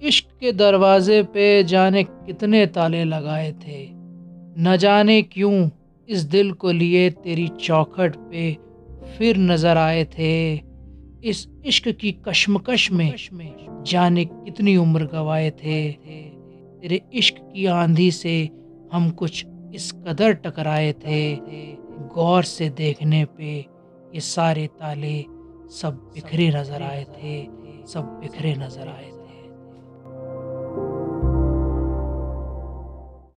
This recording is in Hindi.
इश्क के दरवाजे पे जाने कितने ताले लगाए थे। न जाने क्यों इस दिल को लिए तेरी चौखट पे फिर नज़र आए थे। इस इश्क की कश्मकश में जाने कितनी उम्र गवाए थे। तेरे इश्क की आंधी से हम कुछ इस कदर टकराए थे। गौर से देखने पे ये सारे ताले सब बिखरे नज़र आए थे, सब बिखरे नज़र आए थे।